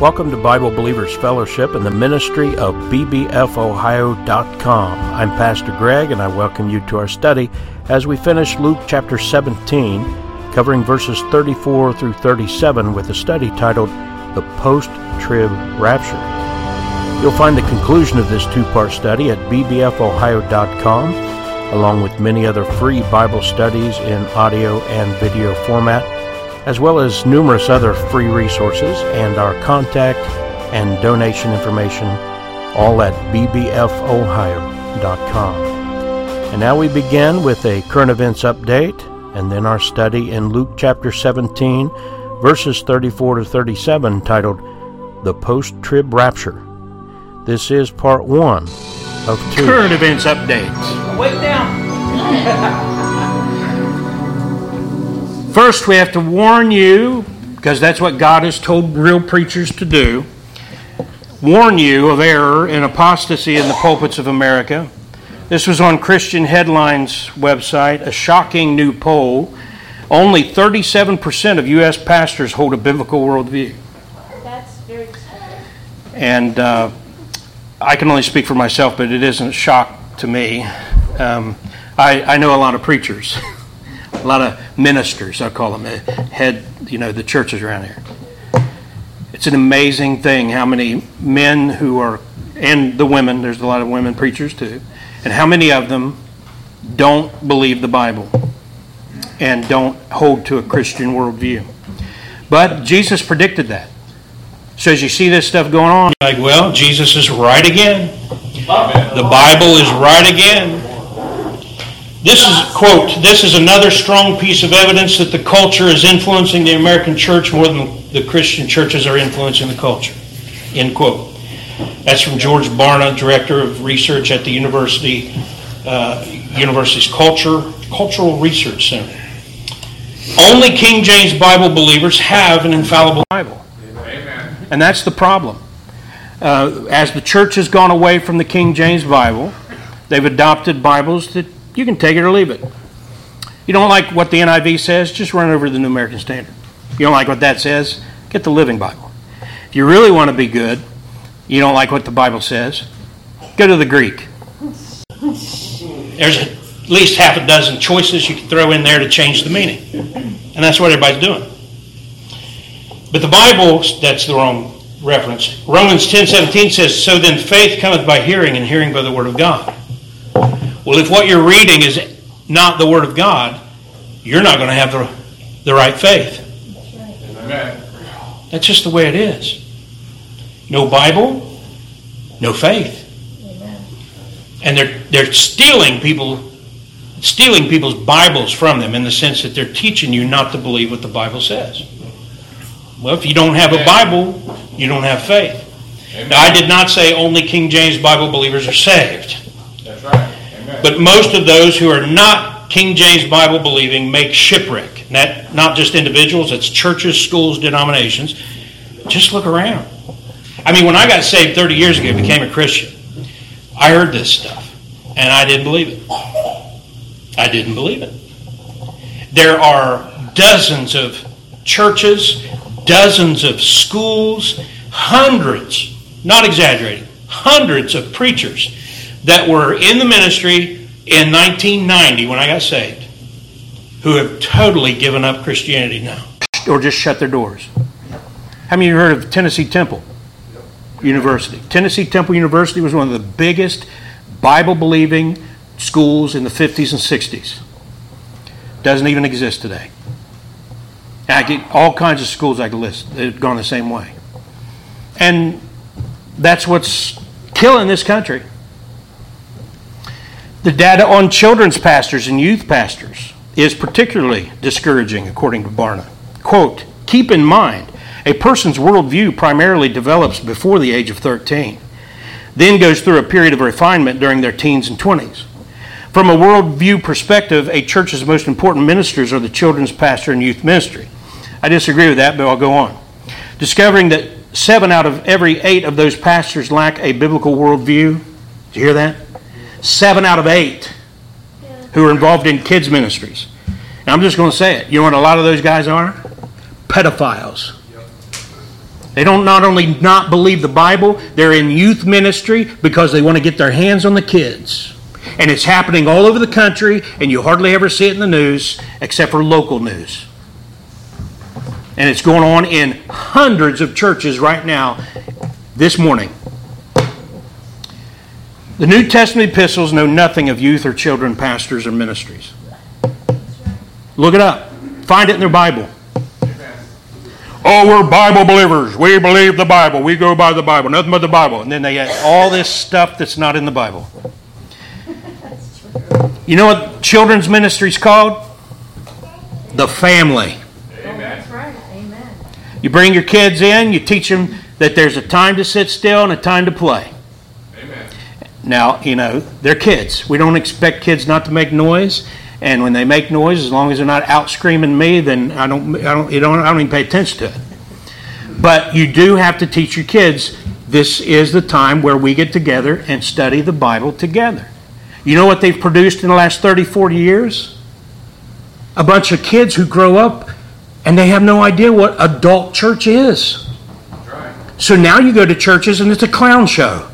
Welcome to Bible Believers Fellowship and the ministry of bbfohio.com. I'm Pastor Greg and I welcome you to our study as we finish Luke chapter 17, covering verses 34 through 37 with a study titled The Post Trib Rapture. You'll find the conclusion of this two part study at bbfohio.com, along with many other free Bible studies in audio and video format as well as numerous other free resources and our contact and donation information, all at bbfohio.com. And now we begin with a current events update and then our study in Luke chapter 17, verses 34 to 37, titled The Post Trib Rapture. This is part one of two. Current events updates. Wait down. First, we have to warn you, because that's what God has told real preachers to do warn you of error and apostasy in the pulpits of America. This was on Christian Headlines website, a shocking new poll. Only 37% of U.S. pastors hold a biblical worldview. That's very sad. And uh, I can only speak for myself, but it isn't a shock to me. Um, I, I know a lot of preachers. a lot of ministers, I call them, head, you know, the churches around here. It's an amazing thing how many men who are, and the women, there's a lot of women preachers too, and how many of them don't believe the Bible and don't hold to a Christian worldview. But Jesus predicted that. So as you see this stuff going on, like, well, Jesus is right again. The Bible is right again. This is, quote, this is another strong piece of evidence that the culture is influencing the American church more than the Christian churches are influencing the culture, end quote. That's from George Barna, Director of Research at the University, uh, University's Culture, Cultural Research Center. Only King James Bible believers have an infallible Bible. And that's the problem. Uh, as the church has gone away from the King James Bible, they've adopted Bibles that you can take it or leave it. You don't like what the NIV says, just run over to the New American Standard. You don't like what that says, get the Living Bible. If you really want to be good, you don't like what the Bible says, go to the Greek. There's at least half a dozen choices you can throw in there to change the meaning. And that's what everybody's doing. But the Bible, that's the wrong reference. Romans 10 17 says, So then faith cometh by hearing, and hearing by the word of God. Well, if what you're reading is not the Word of God, you're not going to have the, the right faith. Amen. That's just the way it is. No Bible, no faith. Amen. And they're, they're stealing people stealing people's Bibles from them in the sense that they're teaching you not to believe what the Bible says. Well, if you don't have a Bible, you don't have faith. Now, I did not say only King James Bible believers are saved. That's right. But most of those who are not King James Bible believing make shipwreck. That not just individuals, it's churches, schools, denominations. Just look around. I mean, when I got saved 30 years ago, became a Christian, I heard this stuff, and I didn't believe it. I didn't believe it. There are dozens of churches, dozens of schools, hundreds, not exaggerating, hundreds of preachers that were in the ministry in 1990 when I got saved who have totally given up Christianity now or just shut their doors. How many of you heard of Tennessee Temple University? Tennessee Temple University was one of the biggest Bible believing schools in the 50s and 60s. Doesn't even exist today. I get all kinds of schools I could list that have gone the same way. And that's what's killing this country. The data on children's pastors and youth pastors is particularly discouraging, according to Barna. Quote, keep in mind, a person's worldview primarily develops before the age of 13, then goes through a period of refinement during their teens and 20s. From a worldview perspective, a church's most important ministers are the children's pastor and youth ministry. I disagree with that, but I'll go on. Discovering that seven out of every eight of those pastors lack a biblical worldview. Did you hear that? Seven out of eight who are involved in kids' ministries. And I'm just going to say it. You know what a lot of those guys are? Pedophiles. They don't not only not believe the Bible, they're in youth ministry because they want to get their hands on the kids. And it's happening all over the country, and you hardly ever see it in the news except for local news. And it's going on in hundreds of churches right now this morning. The New Testament epistles know nothing of youth or children pastors or ministries. Look it up. Find it in their Bible. Oh, we're Bible believers. We believe the Bible. We go by the Bible. Nothing but the Bible. And then they add all this stuff that's not in the Bible. You know what children's ministry is called? The family. Amen. You bring your kids in, you teach them that there's a time to sit still and a time to play. Now, you know, they're kids. We don't expect kids not to make noise. And when they make noise, as long as they're not out screaming me, then I don't, I don't, you don't, I don't even pay attention to it. But you do have to teach your kids this is the time where we get together and study the Bible together. You know what they've produced in the last 30, 40 years? A bunch of kids who grow up and they have no idea what adult church is. So now you go to churches and it's a clown show.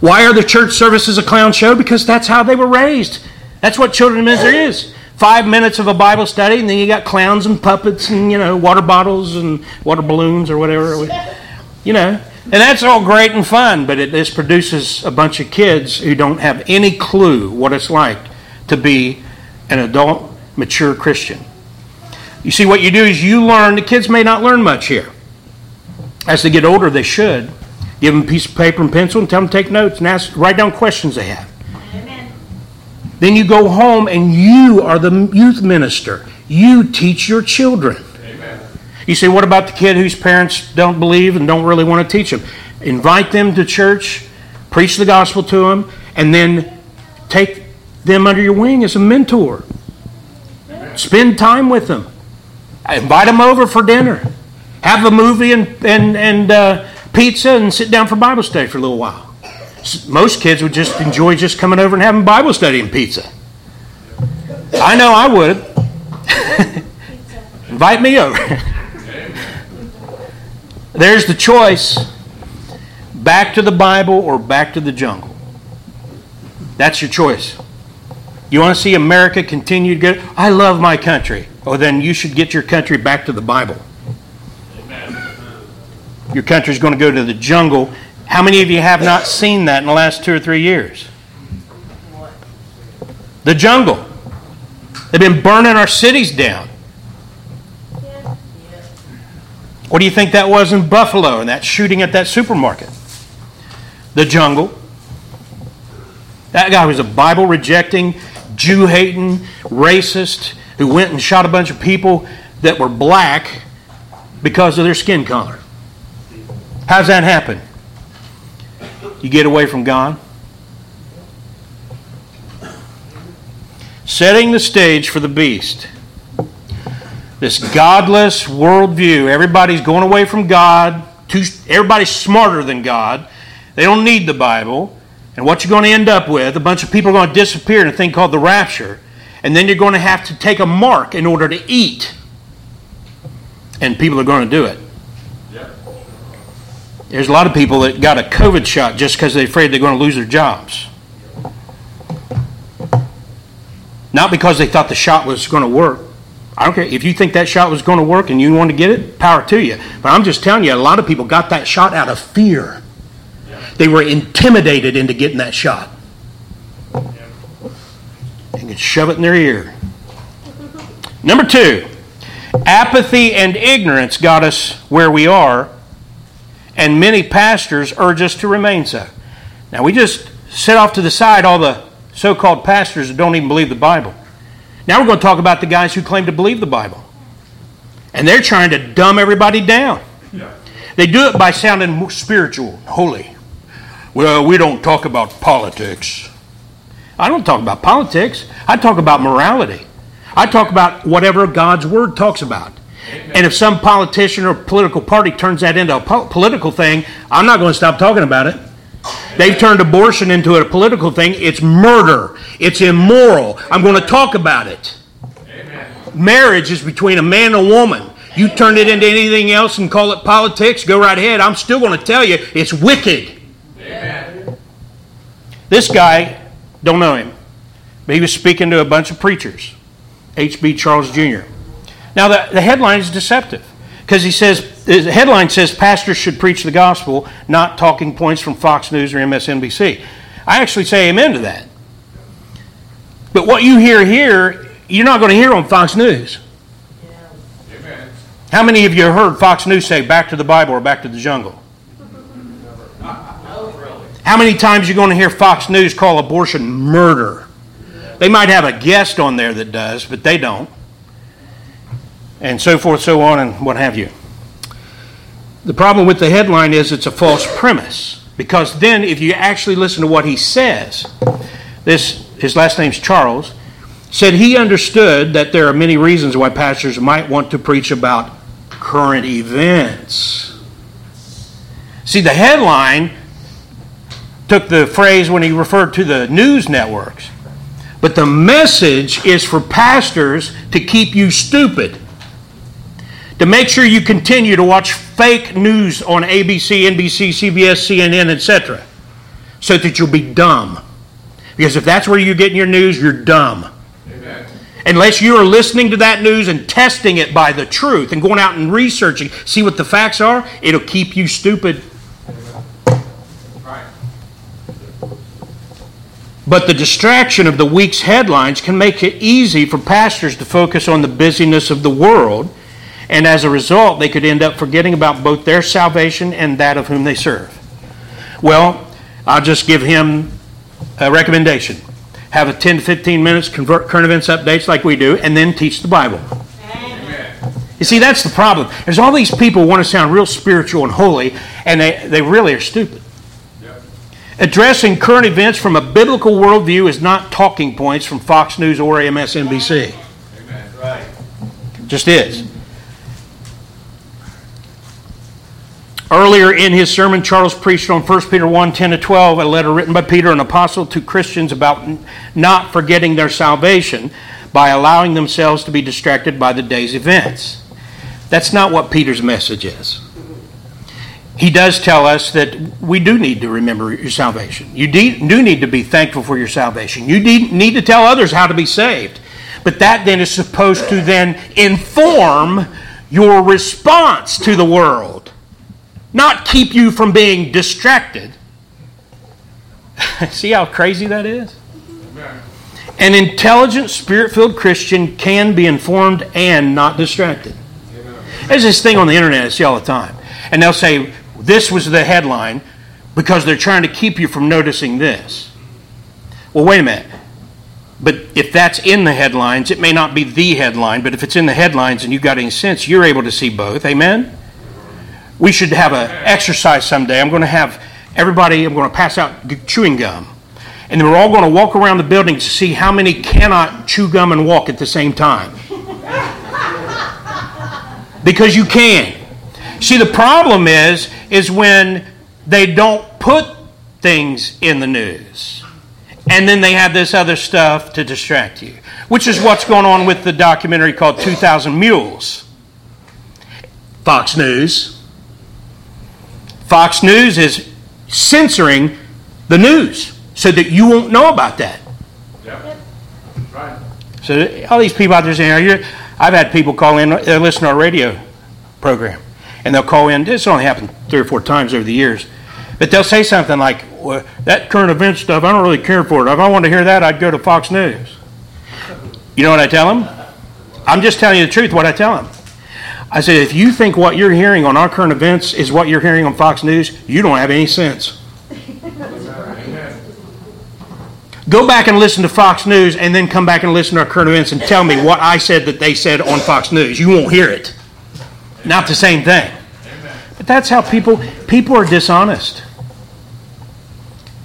Why are the church services a clown show? Because that's how they were raised. That's what children's ministry is. Five minutes of a Bible study, and then you got clowns and puppets and, you know, water bottles and water balloons or whatever. You know, and that's all great and fun, but it, this produces a bunch of kids who don't have any clue what it's like to be an adult, mature Christian. You see, what you do is you learn, the kids may not learn much here. As they get older, they should. Give them a piece of paper and pencil and tell them to take notes and ask, write down questions they have. Amen. Then you go home and you are the youth minister. You teach your children. Amen. You say, what about the kid whose parents don't believe and don't really want to teach them? Invite them to church, preach the gospel to them, and then take them under your wing as a mentor. Spend time with them. Invite them over for dinner. Have a movie and, and, and uh, pizza and sit down for Bible study for a little while. Most kids would just enjoy just coming over and having Bible study and pizza. I know I would. Invite me over. There's the choice back to the Bible or back to the jungle. That's your choice. You want to see America continue to go? I love my country. Oh, then you should get your country back to the Bible. Your country's going to go to the jungle. How many of you have not seen that in the last two or three years? The jungle. They've been burning our cities down. What do you think that was in Buffalo and that shooting at that supermarket? The jungle. That guy was a Bible rejecting, Jew hating, racist who went and shot a bunch of people that were black because of their skin color. How's that happen? You get away from God. Setting the stage for the beast this godless worldview. Everybody's going away from God. Everybody's smarter than God. They don't need the Bible. And what you're going to end up with, a bunch of people are going to disappear in a thing called the rapture. And then you're going to have to take a mark in order to eat. And people are going to do it. There's a lot of people that got a COVID shot just because they're afraid they're going to lose their jobs. Not because they thought the shot was going to work. I don't care. If you think that shot was going to work and you want to get it, power to you. But I'm just telling you, a lot of people got that shot out of fear. They were intimidated into getting that shot. And could shove it in their ear. Number two, apathy and ignorance got us where we are, and many pastors urge us to remain so. Now, we just set off to the side all the so called pastors that don't even believe the Bible. Now we're going to talk about the guys who claim to believe the Bible. And they're trying to dumb everybody down. Yeah. They do it by sounding spiritual, holy. Well, we don't talk about politics. I don't talk about politics. I talk about morality. I talk about whatever God's Word talks about. And if some politician or political party turns that into a po- political thing, I'm not going to stop talking about it. They've turned abortion into a political thing. It's murder. It's immoral. I'm going to talk about it. Amen. Marriage is between a man and a woman. You turn it into anything else and call it politics, go right ahead. I'm still going to tell you it's wicked. Amen. This guy, don't know him, but he was speaking to a bunch of preachers. H.B. Charles Jr. Now, the, the headline is deceptive because he says, the headline says pastors should preach the gospel, not talking points from Fox News or MSNBC. I actually say amen to that. But what you hear here, you're not going to hear on Fox News. How many of you heard Fox News say back to the Bible or back to the jungle? How many times are you going to hear Fox News call abortion murder? They might have a guest on there that does, but they don't. And so forth, so on, and what have you. The problem with the headline is it's a false premise. Because then, if you actually listen to what he says, this his last name's Charles, said he understood that there are many reasons why pastors might want to preach about current events. See, the headline took the phrase when he referred to the news networks. But the message is for pastors to keep you stupid. To make sure you continue to watch fake news on ABC, NBC, CBS, CNN, etc. So that you'll be dumb. Because if that's where you're getting your news, you're dumb. Amen. Unless you are listening to that news and testing it by the truth and going out and researching, see what the facts are, it'll keep you stupid. Right. But the distraction of the week's headlines can make it easy for pastors to focus on the busyness of the world, and as a result, they could end up forgetting about both their salvation and that of whom they serve. Well, I'll just give him a recommendation. Have a 10 to 15 minutes convert current events updates like we do, and then teach the Bible. Amen. You see, that's the problem. There's all these people who want to sound real spiritual and holy, and they, they really are stupid. Yep. Addressing current events from a biblical worldview is not talking points from Fox News or MSNBC. Amen. Right. Just is. Earlier in his sermon, Charles preached on 1 Peter 1 10 to 12, a letter written by Peter, an apostle to Christians about not forgetting their salvation by allowing themselves to be distracted by the day's events. That's not what Peter's message is. He does tell us that we do need to remember your salvation. You do need to be thankful for your salvation. You need to tell others how to be saved. But that then is supposed to then inform your response to the world, not keep you from being distracted. See how crazy that is? Amen. An intelligent, spirit filled Christian can be informed and not distracted. There's this thing on the internet I see all the time. And they'll say, This was the headline because they're trying to keep you from noticing this. Well, wait a minute. But if that's in the headlines, it may not be the headline, but if it's in the headlines and you've got any sense, you're able to see both. Amen? We should have an exercise someday. I'm going to have everybody, I'm going to pass out chewing gum. And then we're all going to walk around the building to see how many cannot chew gum and walk at the same time. because you can. See, the problem is, is when they don't put things in the news. And then they have this other stuff to distract you, which is what's going on with the documentary called 2000 Mules. Fox News. Fox News is censoring the news so that you won't know about that. Yep. Right. So all these people out there saying, I've had people call in, they listen to our radio program, and they'll call in. This only happened three or four times over the years, but they'll say something like, well, "That current event stuff, I don't really care for it. If I wanted to hear that, I'd go to Fox News." You know what I tell them? I'm just telling you the truth. What I tell them. I said, if you think what you're hearing on our current events is what you're hearing on Fox News, you don't have any sense. Go back and listen to Fox News and then come back and listen to our current events and tell me what I said that they said on Fox News. You won't hear it. Not the same thing. But that's how people people are dishonest.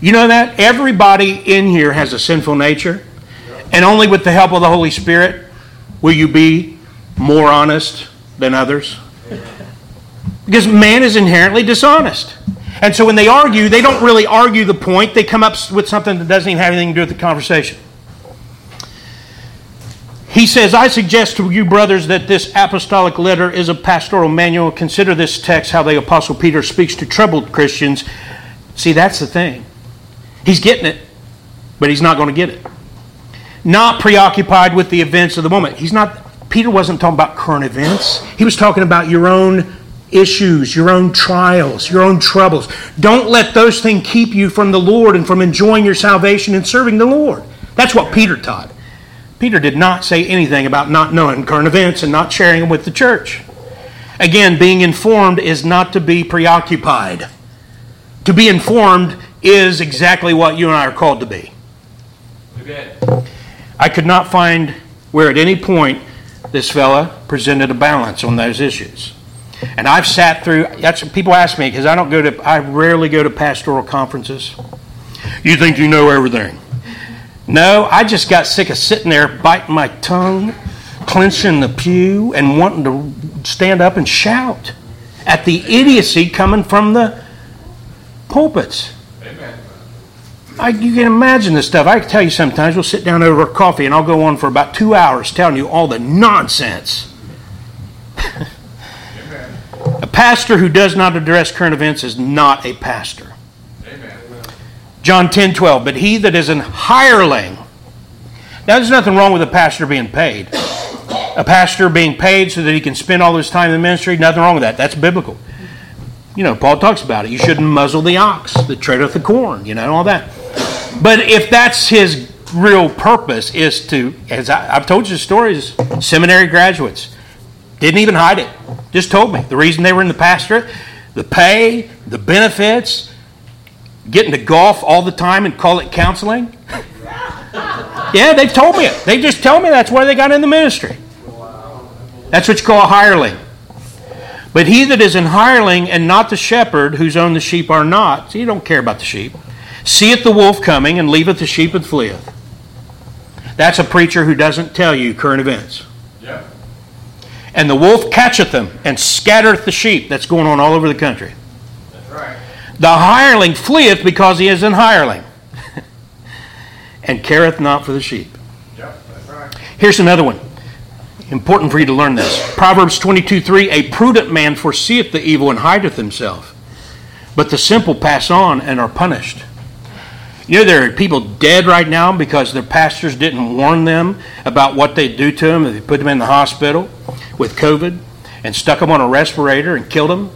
You know that? Everybody in here has a sinful nature. And only with the help of the Holy Spirit will you be more honest than others. Because man is inherently dishonest. And so when they argue, they don't really argue the point. They come up with something that doesn't even have anything to do with the conversation. He says, I suggest to you, brothers, that this apostolic letter is a pastoral manual. Consider this text how the Apostle Peter speaks to troubled Christians. See, that's the thing. He's getting it, but he's not going to get it. Not preoccupied with the events of the moment. He's not, Peter wasn't talking about current events. He was talking about your own issues, your own trials, your own troubles. Don't let those things keep you from the Lord and from enjoying your salvation and serving the Lord. That's what Peter taught. Peter did not say anything about not knowing current events and not sharing them with the church. Again, being informed is not to be preoccupied. To be informed is exactly what you and I are called to be. Amen. I could not find where at any point this fella presented a balance on those issues. And I've sat through that's people ask me because I don't go to I rarely go to pastoral conferences. You think you know everything. No, I just got sick of sitting there biting my tongue, clenching the pew, and wanting to stand up and shout at the idiocy coming from the pulpits. I, you can imagine this stuff. I can tell you sometimes we'll sit down over coffee and I'll go on for about two hours telling you all the nonsense. A pastor who does not address current events is not a pastor. Amen. John 10 12. But he that is an hireling. Now, there's nothing wrong with a pastor being paid. A pastor being paid so that he can spend all his time in the ministry, nothing wrong with that. That's biblical. You know, Paul talks about it. You shouldn't muzzle the ox that treadeth the corn, you know, all that. But if that's his real purpose, is to, as I, I've told you the stories, seminary graduates didn't even hide it. Just told me the reason they were in the pastorate, the pay, the benefits, getting to golf all the time and call it counseling. yeah, they've told me it. They just tell me that's why they got in the ministry. That's what you call a hireling. But he that is an hireling and not the shepherd, whose own the sheep are not, so you don't care about the sheep, seeth the wolf coming and leaveth the sheep and fleeth. That's a preacher who doesn't tell you current events. Yep. And the wolf catcheth them and scattereth the sheep. That's going on all over the country. That's right. The hireling fleeth because he is an hireling, and careth not for the sheep. Yep. That's right. Here's another one. Important for you to learn this. Proverbs 22 3 A prudent man foreseeth the evil and hideth himself, but the simple pass on and are punished. You know, there are people dead right now because their pastors didn't warn them about what they'd do to them if they put them in the hospital with COVID and stuck them on a respirator and killed them.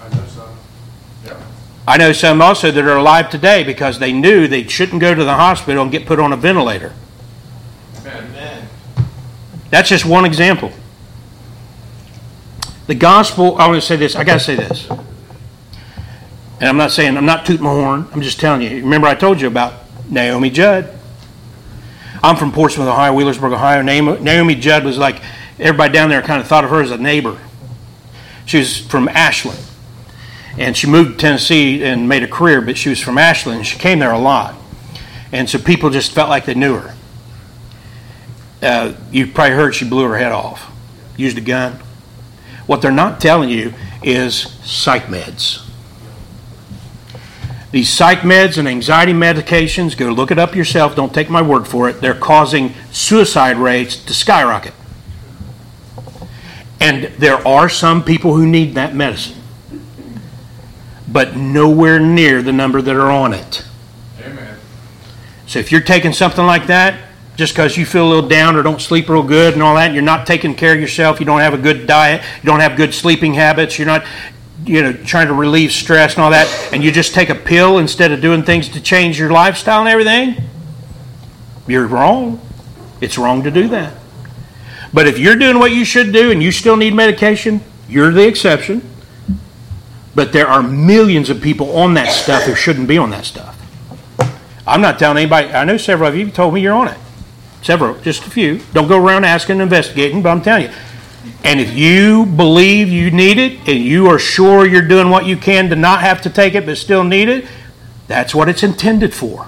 I know some. Yep. I know some also that are alive today because they knew they shouldn't go to the hospital and get put on a ventilator. Amen. Amen. That's just one example. The gospel, I want to say this, I got to say this. And I'm not saying, I'm not tooting my horn, I'm just telling you. Remember, I told you about Naomi Judd. I'm from Portsmouth, Ohio, Wheelersburg, Ohio. Naomi, Judd was like, everybody down there kind of thought of her as a neighbor. She was from Ashland. And she moved to Tennessee and made a career, but she was from Ashland and she came there a lot. And so people just felt like they knew her. Uh, you probably heard she blew her head off, used a gun. What they're not telling you is psych meds. These psych meds and anxiety medications, go look it up yourself, don't take my word for it, they're causing suicide rates to skyrocket. And there are some people who need that medicine, but nowhere near the number that are on it. Amen. So if you're taking something like that, just because you feel a little down or don't sleep real good and all that, and you're not taking care of yourself, you don't have a good diet, you don't have good sleeping habits, you're not you know trying to relieve stress and all that, and you just take a pill instead of doing things to change your lifestyle and everything, you're wrong. It's wrong to do that. But if you're doing what you should do and you still need medication, you're the exception. But there are millions of people on that stuff who shouldn't be on that stuff. I'm not telling anybody. I know several of you told me you're on it. Several, just a few. Don't go around asking and investigating, but I'm telling you. And if you believe you need it and you are sure you're doing what you can to not have to take it but still need it, that's what it's intended for.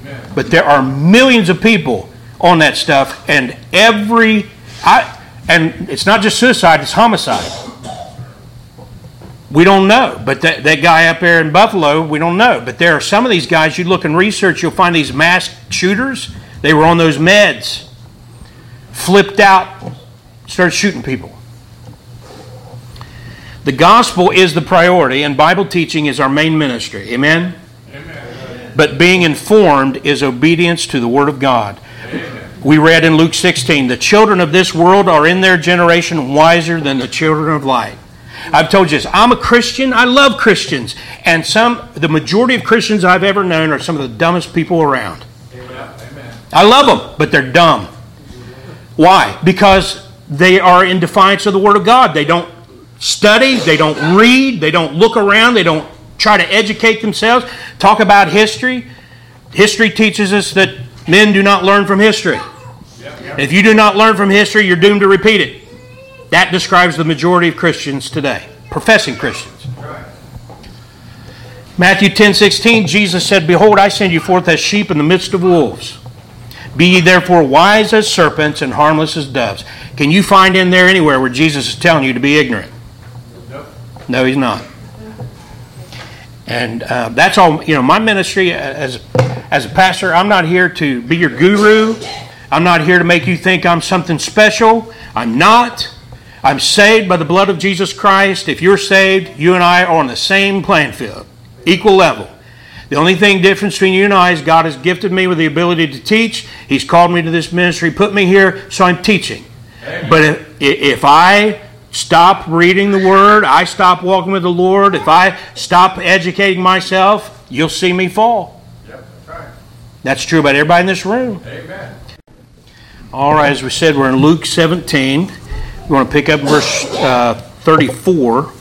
Amen. But there are millions of people on that stuff, and every I and it's not just suicide; it's homicide. We don't know, but that, that guy up there in Buffalo, we don't know. But there are some of these guys. You look and research, you'll find these mass shooters. They were on those meds. flipped out, started shooting people. The gospel is the priority, and Bible teaching is our main ministry. Amen? Amen. But being informed is obedience to the Word of God. We read in Luke 16 the children of this world are in their generation wiser than the children of light. I've told you this. I'm a Christian. I love Christians. And some, the majority of Christians I've ever known are some of the dumbest people around. Amen. I love them, but they're dumb. Why? Because they are in defiance of the Word of God. They don't study, they don't read, they don't look around, they don't try to educate themselves, talk about history. History teaches us that men do not learn from history. If you do not learn from history, you're doomed to repeat it. That describes the majority of Christians today, professing Christians. Matthew 10 16, Jesus said, Behold, I send you forth as sheep in the midst of wolves. Be ye therefore wise as serpents and harmless as doves. Can you find in there anywhere where Jesus is telling you to be ignorant? Nope. No, he's not. And uh, that's all, you know, my ministry as, as a pastor, I'm not here to be your guru. I'm not here to make you think I'm something special. I'm not. I'm saved by the blood of Jesus Christ. If you're saved, you and I are on the same playing field, equal level. The only thing difference between you and I is God has gifted me with the ability to teach. He's called me to this ministry, put me here, so I'm teaching. Amen. But if, if I stop reading the Word, I stop walking with the Lord, if I stop educating myself, you'll see me fall. Yep, that's right. That's true about everybody in this room. Amen. All right, as we said, we're in Luke 17. We want to pick up verse uh, 34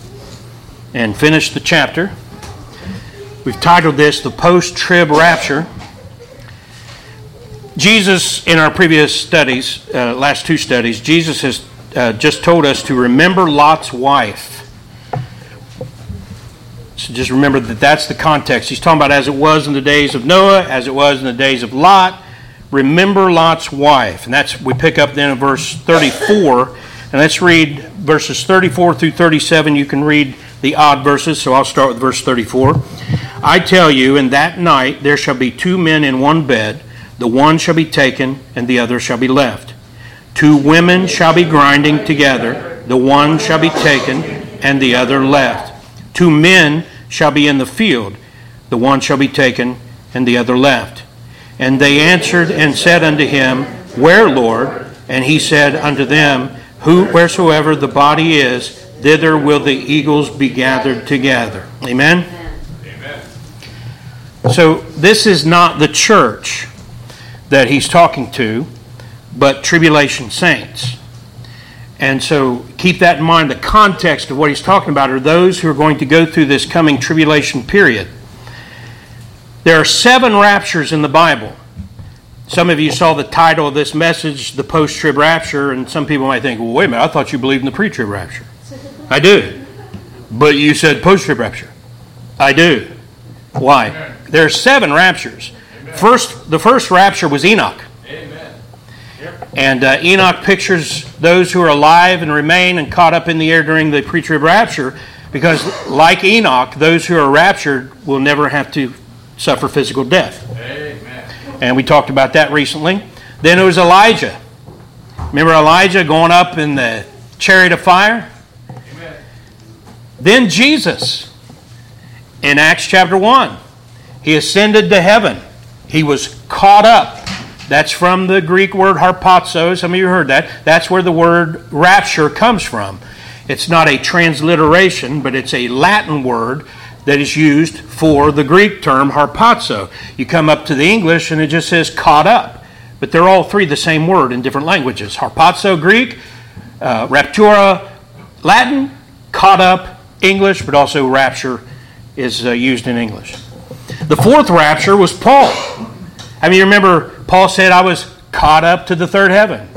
and finish the chapter. We've titled this The Post Trib Rapture. Jesus, in our previous studies, uh, last two studies, Jesus has uh, just told us to remember Lot's wife. So just remember that that's the context. He's talking about as it was in the days of Noah, as it was in the days of Lot. Remember Lot's wife. And that's we pick up then in verse 34. And let's read verses 34 through 37. You can read the odd verses, so I'll start with verse 34. I tell you, in that night there shall be two men in one bed, the one shall be taken, and the other shall be left. Two women shall be grinding together, the one shall be taken, and the other left. Two men shall be in the field, the one shall be taken, and the other left. And they answered and said unto him, Where, Lord? And he said unto them, Who, wheresoever the body is, thither will the eagles be gathered together. Amen? Amen. Oh. So this is not the church that he's talking to, but tribulation saints. And so keep that in mind. The context of what he's talking about are those who are going to go through this coming tribulation period. There are seven raptures in the Bible. Some of you saw the title of this message, The Post Trib Rapture, and some people might think, well, wait a minute, I thought you believed in the pre trib rapture. I do. But you said post trib rapture. I do. Why? There are seven raptures. First, the first rapture was Enoch. Amen. And uh, Enoch pictures those who are alive and remain and caught up in the air during the pre trib rapture because, like Enoch, those who are raptured will never have to suffer physical death. Amen. And we talked about that recently. Then there was Elijah. Remember Elijah going up in the chariot of fire? Amen. Then Jesus in Acts chapter 1. He ascended to heaven. He was caught up. That's from the Greek word harpazo. Some of you heard that. That's where the word rapture comes from. It's not a transliteration, but it's a Latin word that is used for the Greek term harpazo. You come up to the English and it just says caught up. But they're all three the same word in different languages. Harpazo, Greek, uh, raptura, Latin, caught up, English, but also rapture is uh, used in English. The fourth rapture was Paul. I mean, you remember Paul said, I was caught up to the third heaven.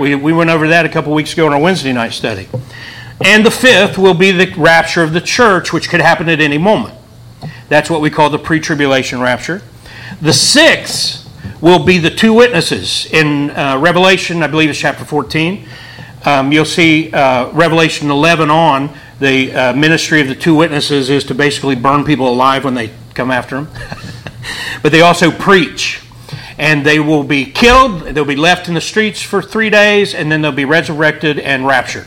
We, we went over that a couple weeks ago in our Wednesday night study. And the fifth will be the rapture of the church, which could happen at any moment. That's what we call the pre tribulation rapture. The sixth will be the two witnesses. In uh, Revelation, I believe it's chapter 14, um, you'll see uh, Revelation 11 on, the uh, ministry of the two witnesses is to basically burn people alive when they come after them. but they also preach. and they will be killed, they'll be left in the streets for three days, and then they'll be resurrected and raptured.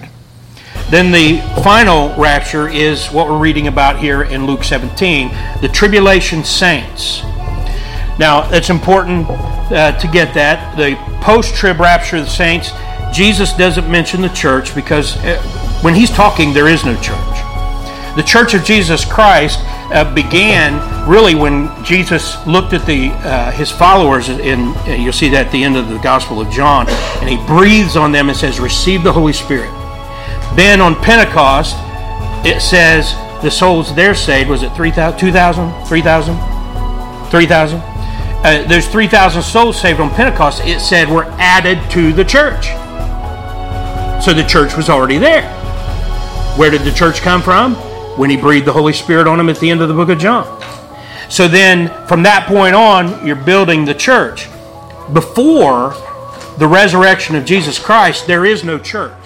Then the final rapture is what we're reading about here in Luke 17 the tribulation saints. Now, it's important uh, to get that. The post trib rapture of the saints, Jesus doesn't mention the church because uh, when he's talking, there is no church. The church of Jesus Christ uh, began really when Jesus looked at the uh, his followers, and uh, you'll see that at the end of the Gospel of John, and he breathes on them and says, Receive the Holy Spirit. Then on Pentecost, it says the souls there saved, was it 3,000, 2,000, 3,000? 3,000? Uh, there's 3,000 souls saved on Pentecost. It said were added to the church. So the church was already there. Where did the church come from? When he breathed the Holy Spirit on him at the end of the book of John. So then, from that point on, you're building the church. Before the resurrection of Jesus Christ, there is no church.